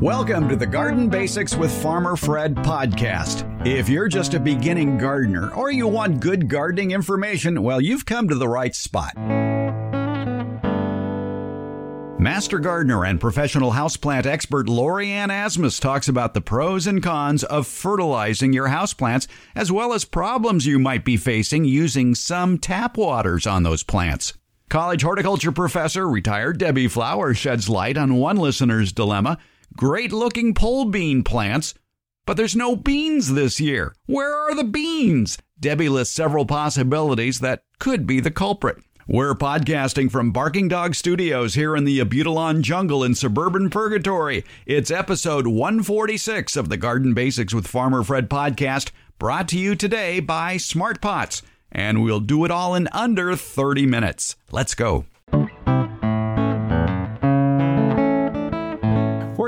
Welcome to the Garden Basics with Farmer Fred podcast. If you're just a beginning gardener or you want good gardening information, well, you've come to the right spot. Master gardener and professional houseplant expert Lori Ann Asmus talks about the pros and cons of fertilizing your houseplants, as well as problems you might be facing using some tap waters on those plants. College horticulture professor, retired Debbie Flower, sheds light on one listener's dilemma great looking pole bean plants, but there's no beans this year. Where are the beans? Debbie lists several possibilities that could be the culprit. We're podcasting from Barking Dog Studios here in the Abutilon jungle in suburban Purgatory. It's episode 146 of the Garden Basics with Farmer Fred podcast, brought to you today by Smart Pots. And we'll do it all in under 30 minutes. Let's go.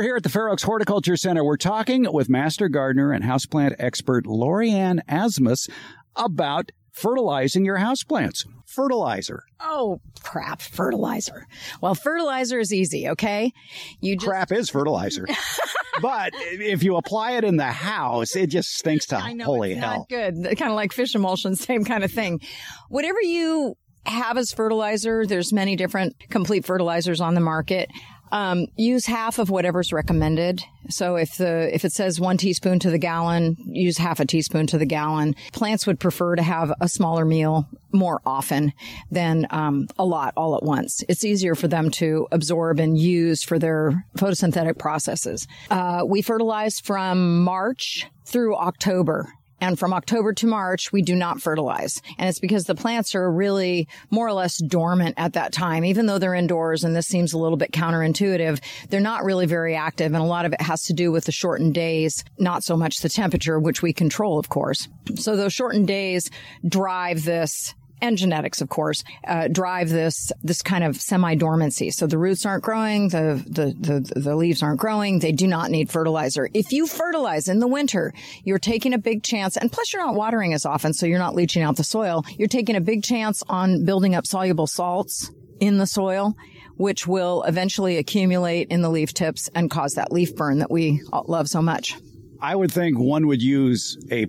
We're here at the Fair Oaks Horticulture Center. We're talking with master gardener and houseplant expert Lori Ann Asmus about fertilizing your houseplants. Fertilizer. Oh, crap, fertilizer. Well, fertilizer is easy, okay? You just... Crap is fertilizer. but if you apply it in the house, it just stinks to I know, holy it's hell. Not good. Kind of like fish emulsion, same kind of thing. Whatever you have as fertilizer, there's many different complete fertilizers on the market. Um, use half of whatever's recommended. So if the if it says one teaspoon to the gallon, use half a teaspoon to the gallon. Plants would prefer to have a smaller meal more often than um, a lot all at once. It's easier for them to absorb and use for their photosynthetic processes. Uh, we fertilize from March through October. And from October to March, we do not fertilize. And it's because the plants are really more or less dormant at that time. Even though they're indoors, and this seems a little bit counterintuitive, they're not really very active. And a lot of it has to do with the shortened days, not so much the temperature, which we control, of course. So those shortened days drive this and genetics, of course, uh, drive this this kind of semi dormancy. So the roots aren't growing, the, the the the leaves aren't growing. They do not need fertilizer. If you fertilize in the winter, you're taking a big chance, and plus you're not watering as often, so you're not leaching out the soil. You're taking a big chance on building up soluble salts in the soil which will eventually accumulate in the leaf tips and cause that leaf burn that we love so much. I would think one would use a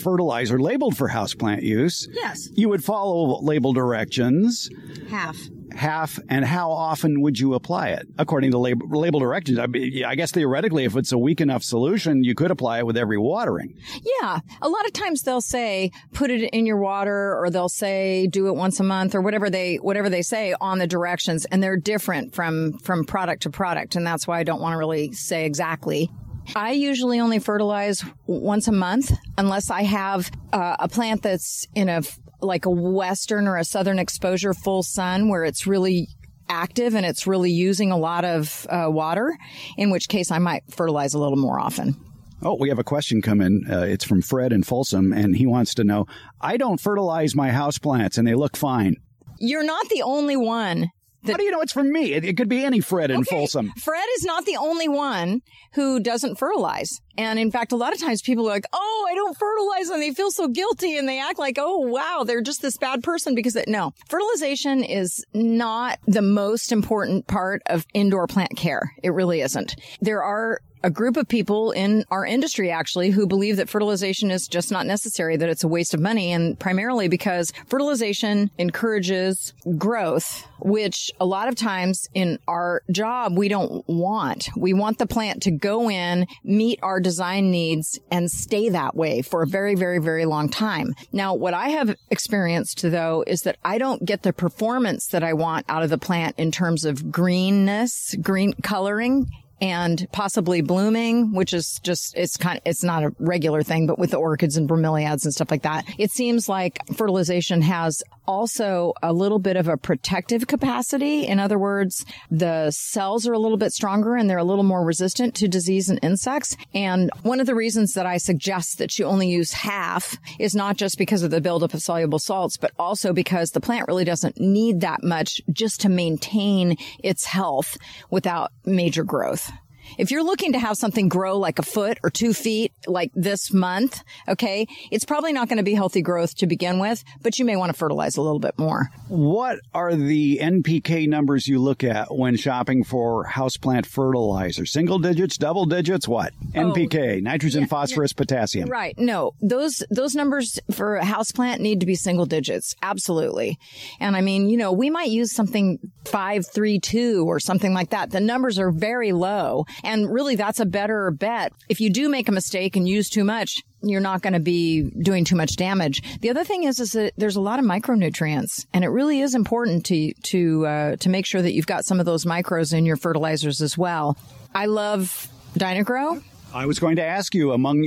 fertilizer labeled for houseplant use. Yes. You would follow label directions. Half. Half, and how often would you apply it according to label, label directions? I, mean, I guess theoretically, if it's a weak enough solution, you could apply it with every watering. Yeah, a lot of times they'll say put it in your water, or they'll say do it once a month, or whatever they whatever they say on the directions, and they're different from from product to product, and that's why I don't want to really say exactly. I usually only fertilize once a month unless I have uh, a plant that's in a like a western or a southern exposure full sun where it's really active and it's really using a lot of uh, water, in which case I might fertilize a little more often. Oh, we have a question come in. Uh, it's from Fred in Folsom, and he wants to know I don't fertilize my houseplants and they look fine. You're not the only one how do you know it's from me? It, it could be any Fred in okay. Folsom. Fred is not the only one who doesn't fertilize. And in fact, a lot of times people are like, oh, I don't fertilize and they feel so guilty and they act like, oh, wow, they're just this bad person because it, no, fertilization is not the most important part of indoor plant care. It really isn't. There are a group of people in our industry actually who believe that fertilization is just not necessary, that it's a waste of money, and primarily because fertilization encourages growth, which a lot of times in our job we don't want. We want the plant to go in, meet our design needs, and stay that way for a very, very, very long time. Now, what I have experienced though is that I don't get the performance that I want out of the plant in terms of greenness, green coloring and possibly blooming, which is just, it's kind of, it's not a regular thing, but with the orchids and bromeliads and stuff like that, it seems like fertilization has also a little bit of a protective capacity. In other words, the cells are a little bit stronger and they're a little more resistant to disease and insects. And one of the reasons that I suggest that you only use half is not just because of the buildup of soluble salts, but also because the plant really doesn't need that much just to maintain its health without major growth. If you're looking to have something grow like a foot or two feet like this month, okay, it's probably not going to be healthy growth to begin with, but you may want to fertilize a little bit more. What are the NPK numbers you look at when shopping for houseplant fertilizer? Single digits, double digits, what? NPK, oh, nitrogen, yeah, phosphorus, yeah. potassium. Right. No, those, those numbers for a houseplant need to be single digits. Absolutely. And I mean, you know, we might use something five, three, two or something like that. The numbers are very low. And really that's a better bet. If you do make a mistake and use too much, you're not going to be doing too much damage. The other thing is, is that there's a lot of micronutrients and it really is important to, to, uh, to make sure that you've got some of those micros in your fertilizers as well. I love Dyna-Gro. I was going to ask you among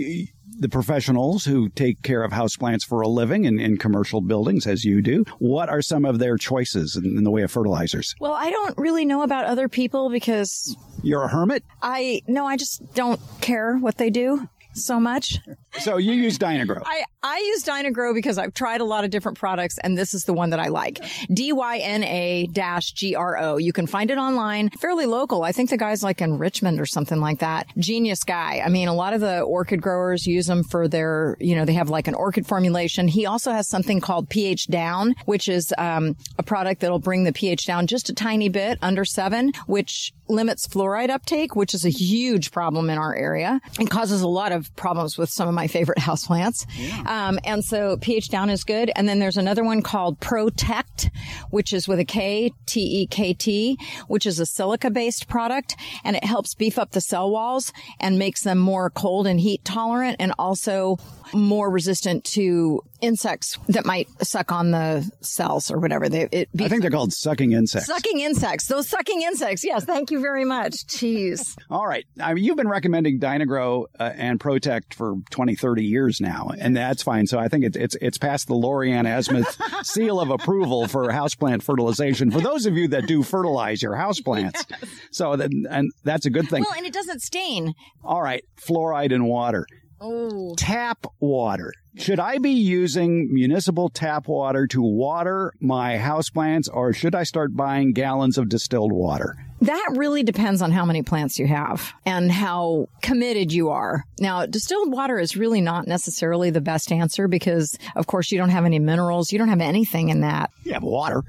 the professionals who take care of houseplants for a living in, in commercial buildings, as you do, what are some of their choices in, in the way of fertilizers? Well, I don't really know about other people because you're a hermit? I no, I just don't care what they do so much. So you use Dyna-Gro. I, I use Dyna-Gro because I've tried a lot of different products and this is the one that I like. D-Y-N-A dash G-R-O. You can find it online, fairly local. I think the guy's like in Richmond or something like that. Genius guy. I mean, a lot of the orchid growers use them for their, you know, they have like an orchid formulation. He also has something called pH down, which is, um, a product that'll bring the pH down just a tiny bit under seven, which limits fluoride uptake, which is a huge problem in our area and causes a lot of problems with some of my favorite houseplants. Yeah. Um, and so pH down is good. And then there's another one called Pro-TeKt, which is with a K, T-E-K-T, which is a silica based product and it helps beef up the cell walls and makes them more cold and heat tolerant and also more resistant to insects that might suck on the cells or whatever. They, it be, I think they're called sucking insects. Sucking insects. Those sucking insects. Yes. Thank you very much. Jeez. All right. I mean, you've been recommending Dyna-Gro uh, and Pro-TeKt for 20, 30 years now, and that's fine. So I think it's, it's, it's past the Lori-Ann Asmus seal of approval for houseplant fertilization for those of you that do fertilize your houseplants. Yes. So that, and that's a good thing. Well, and it doesn't stain. All right. Fluoride in water. Oh. Tap water. Should I be using municipal tap water to water my houseplants or should I start buying gallons of distilled water? That really depends on how many plants you have and how committed you are. Now, distilled water is really not necessarily the best answer because, of course, you don't have any minerals. You don't have anything in that. You have water.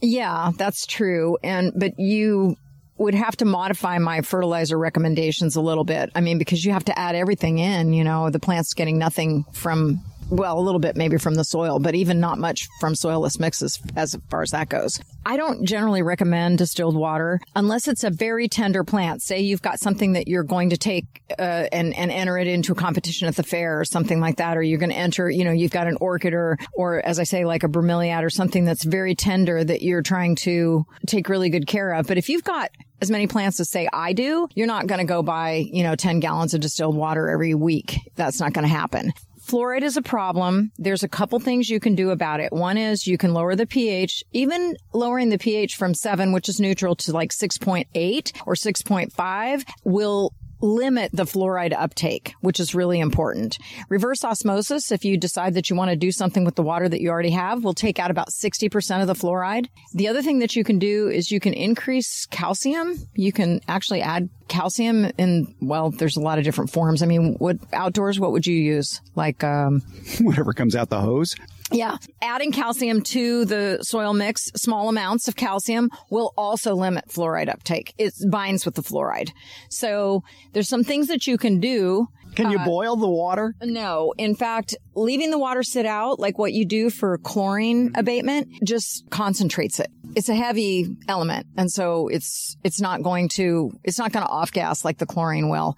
Yeah, that's true. And, but you would have to modify my fertilizer recommendations a little bit. I mean, because you have to add everything in, you know, the plant's getting nothing from well, a little bit maybe from the soil, but even not much from soilless mixes as far as that goes. I don't generally recommend distilled water unless it's a very tender plant. Say you've got something that you're going to take uh, and and enter it into a competition at the fair or something like that, or you're going to enter, you know, you've got an orchid or or as I say, like a bromeliad or something that's very tender that you're trying to take really good care of. But if you've got as many plants as say I do, you're not going to go buy, you know, 10 gallons of distilled water every week. That's not going to happen fluoride is a problem. There's a couple things you can do about it. One is you can lower the pH, even lowering the pH from seven, which is neutral to like 6.8 or 6.5 will limit the fluoride uptake, which is really important. Reverse osmosis, if you decide that you want to do something with the water that you already have, will take out about 60% of the fluoride. The other thing that you can do is you can increase calcium. You can actually add calcium in, well, there's a lot of different forms. I mean, what outdoors, what would you use? Like, um, whatever comes out the hose. Yeah. Adding calcium to the soil mix, small amounts of calcium will also limit fluoride uptake. It binds with the fluoride. So there's some things that you can do. Can you uh, boil the water? No. In fact, leaving the water sit out, like what you do for chlorine abatement, just concentrates it. It's a heavy element. And so it's, it's not going to, it's not going to off gas like the chlorine will.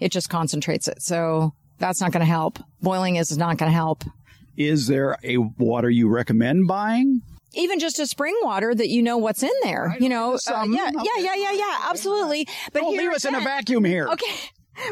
It just concentrates it. So that's not going to help. Boiling is not going to help. Is there a water you recommend buying? even just a spring water that you know what's in there. You know, uh, yeah, yeah, yeah, yeah, yeah, absolutely. But Don't leave us again, in a vacuum here. Okay.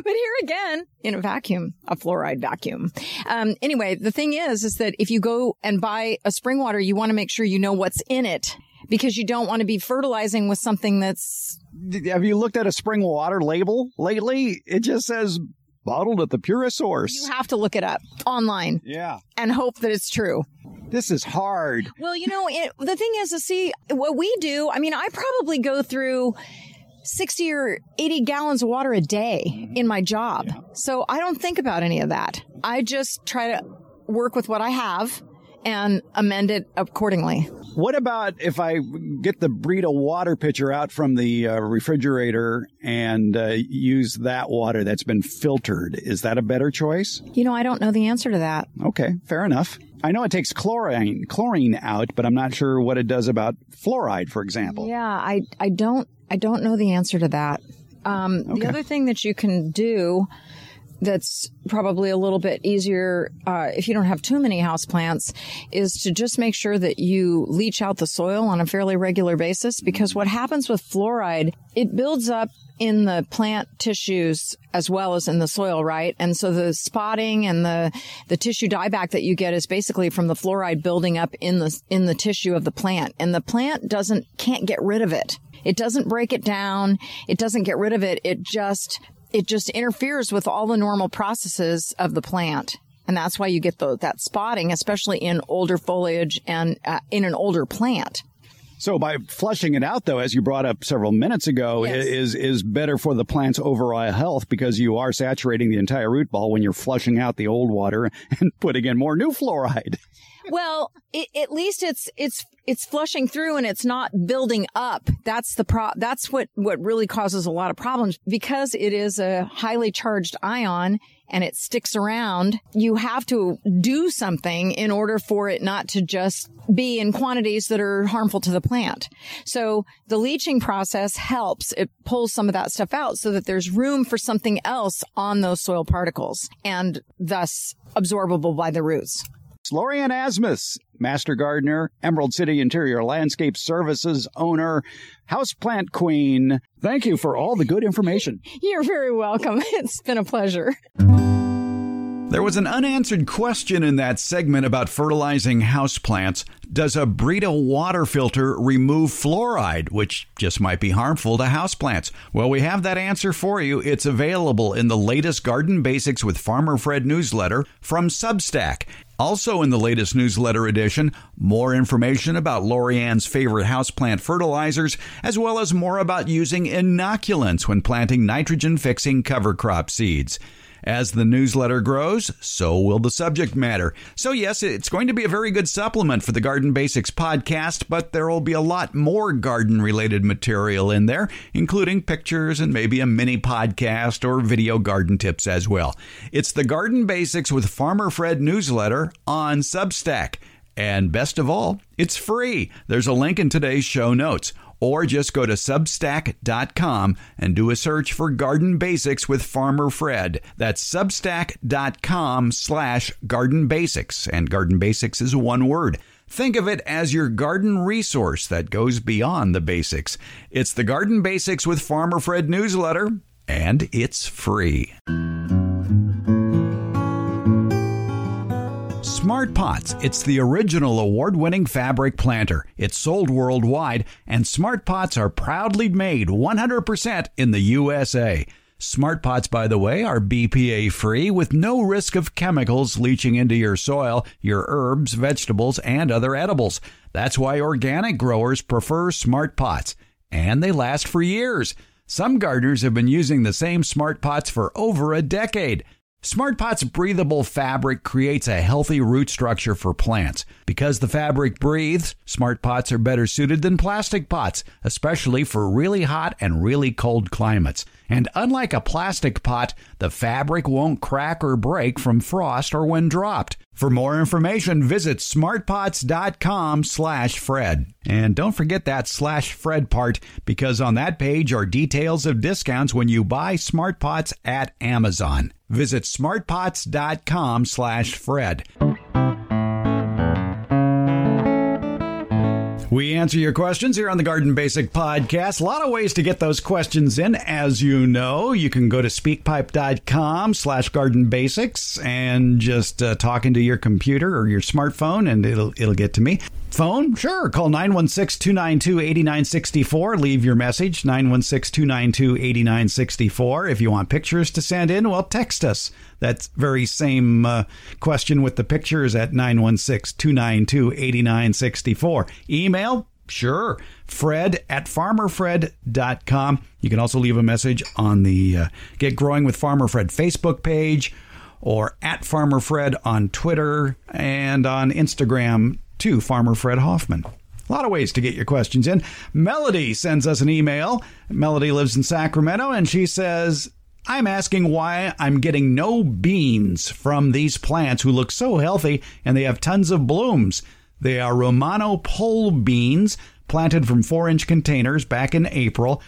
But here again, in a vacuum, a fluoride vacuum. Um, anyway, the thing is, is that if you go and buy a spring water, you want to make sure you know what's in it because you don't want to be fertilizing with something that's. Have you looked at a spring water label lately? It just says bottled at the purest source. You have to look it up online. Yeah. And hope that it's true. This is hard. Well, you know, it, the thing is to see what we do. I mean, I probably go through 60 or 80 gallons of water a day mm-hmm. in my job. Yeah. So I don't think about any of that. I just try to work with what I have and amend it accordingly. What about if I get the Brita water pitcher out from the uh, refrigerator and uh, use that water that's been filtered? Is that a better choice? You know, I don't know the answer to that. Okay, fair enough. I know it takes chlorine chlorine out, but I'm not sure what it does about fluoride, for example. Yeah, I I don't I don't know the answer to that. Um, okay. The other thing that you can do that's probably a little bit easier uh, if you don't have too many house plants is to just make sure that you leach out the soil on a fairly regular basis because what happens with fluoride it builds up in the plant tissues as well as in the soil, right? And so the spotting and the, the tissue dieback that you get is basically from the fluoride building up in the, in the tissue of the plant. And the plant doesn't, can't get rid of it. It doesn't break it down. It doesn't get rid of it. It just it just interferes with all the normal processes of the plant. And that's why you get the, that spotting, especially in older foliage and uh, in an older plant. So by flushing it out, though, as you brought up several minutes ago, yes. is is better for the plant's overall health because you are saturating the entire root ball when you're flushing out the old water and putting in more new fluoride. Well, it, at least it's it's it's flushing through and it's not building up. That's the pro. That's what what really causes a lot of problems because it is a highly charged ion and it sticks around. You have to do something in order for it not to just be in quantities that are harmful to the plant. So the leaching process helps. It pulls some of that stuff out so that there's room for something else on those soil particles and thus absorbable by the roots. Lorianne Asmus, Master Gardener, Emerald City Interior Landscape Services owner, houseplant queen. Thank you for all the good information. You're very welcome. It's been a pleasure. There was an unanswered question in that segment about fertilizing houseplants. Does a Brita water filter remove fluoride, which just might be harmful to houseplants? Well, we have that answer for you. It's available in the latest Garden Basics with Farmer Fred newsletter from Substack. Also, in the latest newsletter edition, more information about Lorianne's favorite houseplant fertilizers, as well as more about using inoculants when planting nitrogen fixing cover crop seeds. As the newsletter grows, so will the subject matter. So, yes, it's going to be a very good supplement for the Garden Basics podcast, but there will be a lot more garden related material in there, including pictures and maybe a mini podcast or video garden tips as well. It's the Garden Basics with Farmer Fred newsletter on Substack. And best of all, it's free. There's a link in today's show notes or just go to substack.com and do a search for Garden Basics with Farmer Fred. That's substack.com slash garden basics, and garden basics is one word. Think of it as your garden resource that goes beyond the basics. It's the Garden Basics with Farmer Fred newsletter, and it's free. Smart Pots. It's the original award winning fabric planter. It's sold worldwide, and Smart Pots are proudly made 100% in the USA. Smart Pots, by the way, are BPA free with no risk of chemicals leaching into your soil, your herbs, vegetables, and other edibles. That's why organic growers prefer Smart Pots, and they last for years. Some gardeners have been using the same Smart Pots for over a decade. SmartPot's breathable fabric creates a healthy root structure for plants. Because the fabric breathes, SmartPots are better suited than plastic pots, especially for really hot and really cold climates. And unlike a plastic pot, the fabric won't crack or break from frost or when dropped. For more information, visit smartpots.com slash Fred. And don't forget that slash Fred part, because on that page are details of discounts when you buy SmartPots at Amazon. Visit smartpots.com slash Fred. We answer your questions here on the Garden Basic Podcast. A lot of ways to get those questions in. As you know, you can go to speakpipe.com slash garden basics and just uh, talk into your computer or your smartphone and it'll, it'll get to me. Phone? Sure. Call 916 292 8964. Leave your message 916 292 8964. If you want pictures to send in, well, text us. That very same uh, question with the pictures at 916 292 8964. Email? Sure. Fred at farmerfred.com. You can also leave a message on the uh, Get Growing with Farmer Fred Facebook page or at Farmer Fred on Twitter and on Instagram to Farmer Fred Hoffman. A lot of ways to get your questions in. Melody sends us an email. Melody lives in Sacramento and she says, I'm asking why I'm getting no beans from these plants who look so healthy and they have tons of blooms. They are Romano pole beans planted from four inch containers back in April.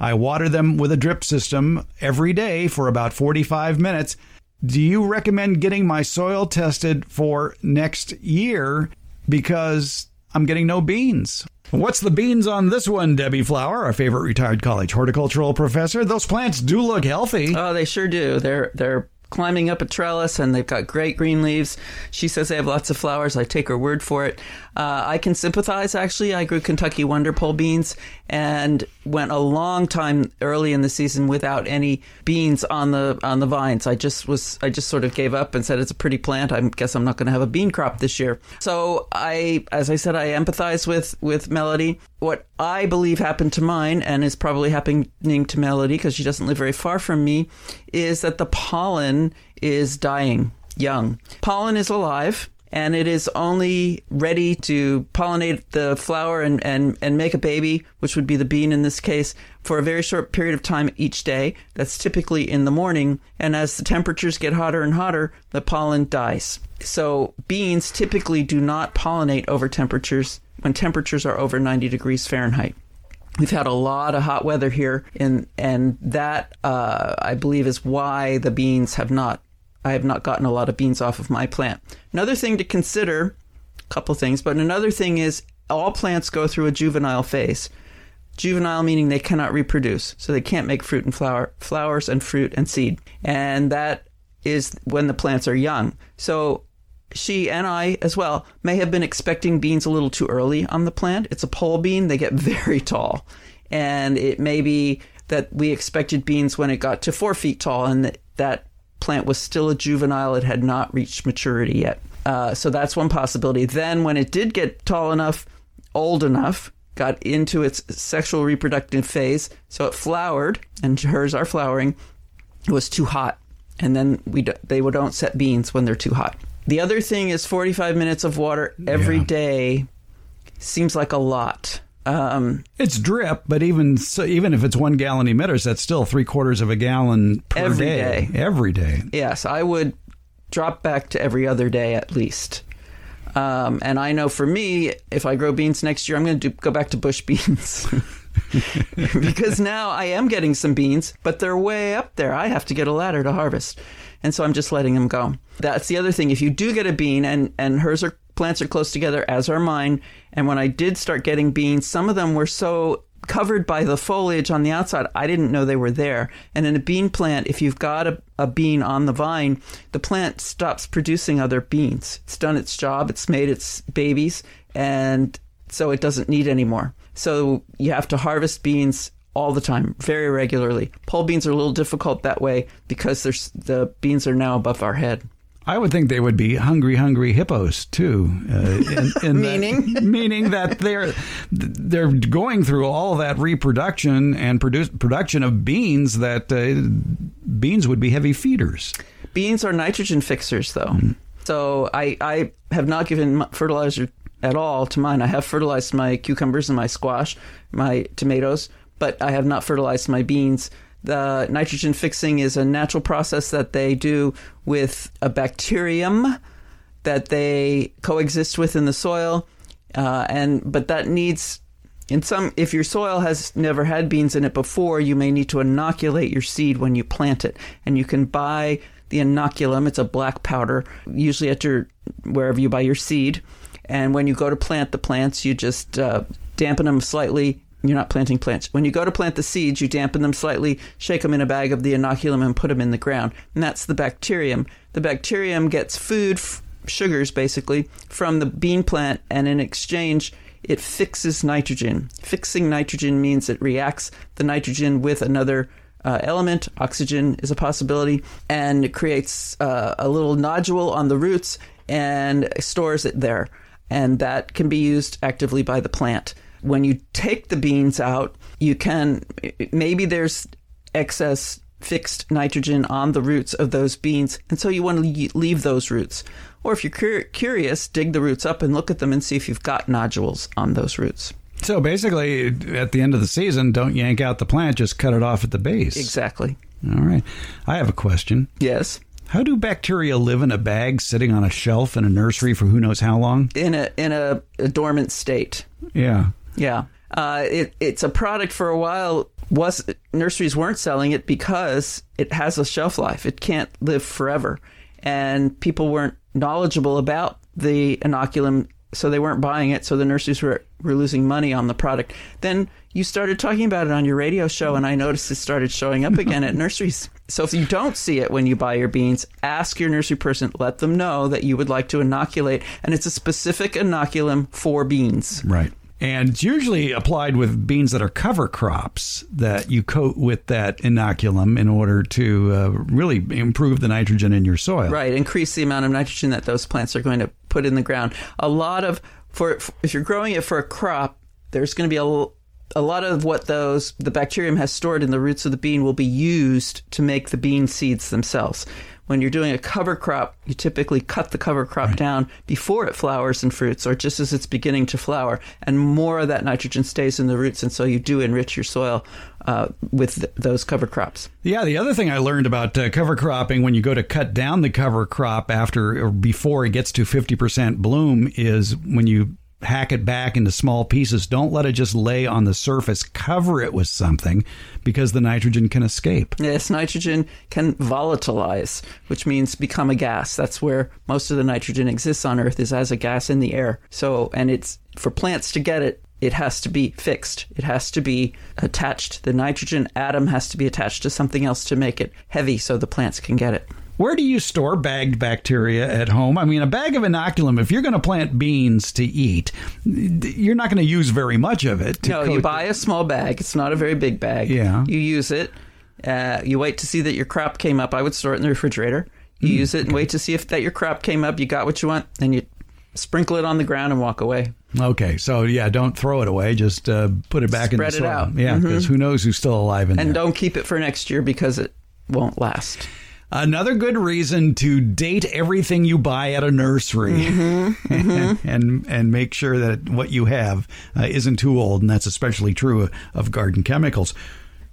I water them with a drip system every day for about 45 minutes. Do you recommend getting my soil tested for next year? Because I'm getting no beans. What's the beans on this one, Debbie Flower, our favorite retired college horticultural professor? Those plants do look healthy. Oh, they sure do. They're they're climbing up a trellis and they've got great green leaves. She says they have lots of flowers. I take her word for it. Uh, I can sympathize, actually. I grew Kentucky Wonder Pole beans and went a long time early in the season without any beans on the on the vines. I just was I just sort of gave up and said it's a pretty plant. I guess I'm not going to have a bean crop this year. So I, as I said, I empathize with with Melody. What I believe happened to mine and is probably happening to Melody because she doesn't live very far from me, is that the pollen is dying young. Pollen is alive and it is only ready to pollinate the flower and, and, and make a baby, which would be the bean in this case, for a very short period of time each day. That's typically in the morning. And as the temperatures get hotter and hotter, the pollen dies. So beans typically do not pollinate over temperatures when temperatures are over 90 degrees Fahrenheit. We've had a lot of hot weather here, and and that uh, I believe is why the beans have not I have not gotten a lot of beans off of my plant. Another thing to consider, a couple things, but another thing is all plants go through a juvenile phase. Juvenile meaning they cannot reproduce, so they can't make fruit and flower, flowers and fruit and seed. And that is when the plants are young. So she and I as well may have been expecting beans a little too early on the plant. It's a pole bean, they get very tall. And it may be that we expected beans when it got to four feet tall and that, that plant was still a juvenile. It had not reached maturity yet. Uh, so that's one possibility. Then, when it did get tall enough, old enough, got into its sexual reproductive phase, so it flowered, and hers are flowering, it was too hot. And then we do, they would don't set beans when they're too hot. The other thing is 45 minutes of water every yeah. day seems like a lot. Um, it's drip, but even so, even if it's one gallon emitters, that's still three quarters of a gallon per every day. day. Every day. Yes, I would drop back to every other day at least. Um, and I know for me, if I grow beans next year, I'm going to go back to bush beans. because now I am getting some beans, but they're way up there. I have to get a ladder to harvest. And so I'm just letting them go. That's the other thing. If you do get a bean and, and hers are plants are close together, as are mine. And when I did start getting beans, some of them were so covered by the foliage on the outside, I didn't know they were there. And in a bean plant, if you've got a, a bean on the vine, the plant stops producing other beans. It's done its job, it's made its babies, and so it doesn't need any more. So you have to harvest beans all the time, very regularly. Pole beans are a little difficult that way because the beans are now above our head. I would think they would be hungry, hungry hippos too. Uh, in, in meaning, that, meaning that they're they're going through all that reproduction and produce production of beans. That uh, beans would be heavy feeders. Beans are nitrogen fixers, though. Mm. So I I have not given fertilizer at all to mine. I have fertilized my cucumbers and my squash, my tomatoes, but I have not fertilized my beans. The nitrogen fixing is a natural process that they do with a bacterium that they coexist with in the soil, uh, and but that needs in some if your soil has never had beans in it before, you may need to inoculate your seed when you plant it, and you can buy the inoculum. It's a black powder, usually at your wherever you buy your seed, And when you go to plant the plants, you just uh, dampen them slightly. You're not planting plants. When you go to plant the seeds, you dampen them slightly, shake them in a bag of the inoculum, and put them in the ground. And that's the bacterium. The bacterium gets food, f- sugars basically, from the bean plant, and in exchange, it fixes nitrogen. Fixing nitrogen means it reacts the nitrogen with another uh, element. Oxygen is a possibility, and it creates uh, a little nodule on the roots and stores it there. And that can be used actively by the plant. When you take the beans out, you can maybe there's excess fixed nitrogen on the roots of those beans, and so you want to leave those roots. Or if you're cur- curious, dig the roots up and look at them and see if you've got nodules on those roots. So basically, at the end of the season, don't yank out the plant, just cut it off at the base. Exactly. All right. I have a question. Yes. How do bacteria live in a bag sitting on a shelf in a nursery for who knows how long? In a in a, a dormant state. Yeah. Yeah. Uh, it, it's a product for a while. Was nurseries weren't selling it because it has a shelf life. It can't live forever, and people weren't knowledgeable about the inoculum so they weren't buying it. So the nurseries were, were losing money on the product. Then you started talking about it on your radio show, and I noticed it started showing up again at nurseries. So if you don't see it when you buy your beans, ask your nursery person, let them know that you would like to inoculate, and it's a specific inoculum for beans. Right. And it's usually applied with beans that are cover crops that you coat with that inoculum in order to uh, really improve the nitrogen in your soil. Right, increase the amount of nitrogen that those plants are going to put in the ground. A lot of for if you're growing it for a crop, there's going to be a a lot of what those the bacterium has stored in the roots of the bean will be used to make the bean seeds themselves when you're doing a cover crop, you typically cut the cover crop right. down before it flowers and fruits or just as it's beginning to flower. And more of that nitrogen stays in the roots. And so you do enrich your soil uh, with th- those cover crops. Yeah, the other thing I learned about uh, cover cropping when you go to cut down the cover crop after or before it gets to 50% bloom is when you hack it back into small pieces. Don't let it just lay on the surface. Cover it with something because the nitrogen can escape. Yes, nitrogen can volatilize, which means become a gas. That's where most of the nitrogen exists on Earth is as a gas in the air. So, and it's for plants to get it, it has to be fixed. It has to be attached. The nitrogen atom has to be attached to something else to make it heavy so the plants can get it. Where do you store bagged bacteria at home? I mean, a bag of inoculum, if you're going to plant beans to eat, you're not going to use very much of it. No, you buy a small bag. It's not a very big bag. Yeah. You use it. Uh, you wait to see that your crop came up. I would store it in the refrigerator. You mm, use it and okay. wait to see if that your crop came up. You got what you want, and you sprinkle it on the ground and walk away. Okay, so yeah, don't throw it away. Just uh, put it back Spread in the soil. it out. Yeah, because mm-hmm. who knows who's still alive in and there. And don't keep it for next year because it won't last. Another good reason to date everything you buy at a nursery mm-hmm, mm-hmm. and and make sure that what you have uh, isn't too old, and that's especially true of garden chemicals.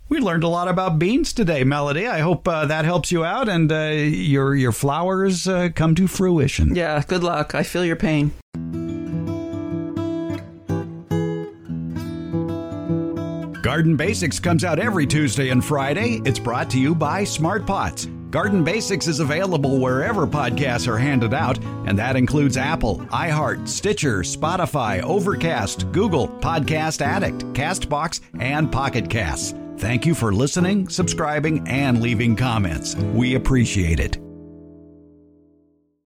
We learned a lot about beans today, Melody. I hope uh, that helps you out and uh, your your flowers uh, come to fruition. Yeah, good luck. I feel your pain. Garden Basics comes out every Tuesday and Friday. It's brought to you by Smart Pots. Garden Basics is available wherever podcasts are handed out, and that includes Apple, iHeart, Stitcher, Spotify, Overcast, Google, Podcast Addict, Castbox, and Pocket Casts. Thank you for listening, subscribing, and leaving comments. We appreciate it.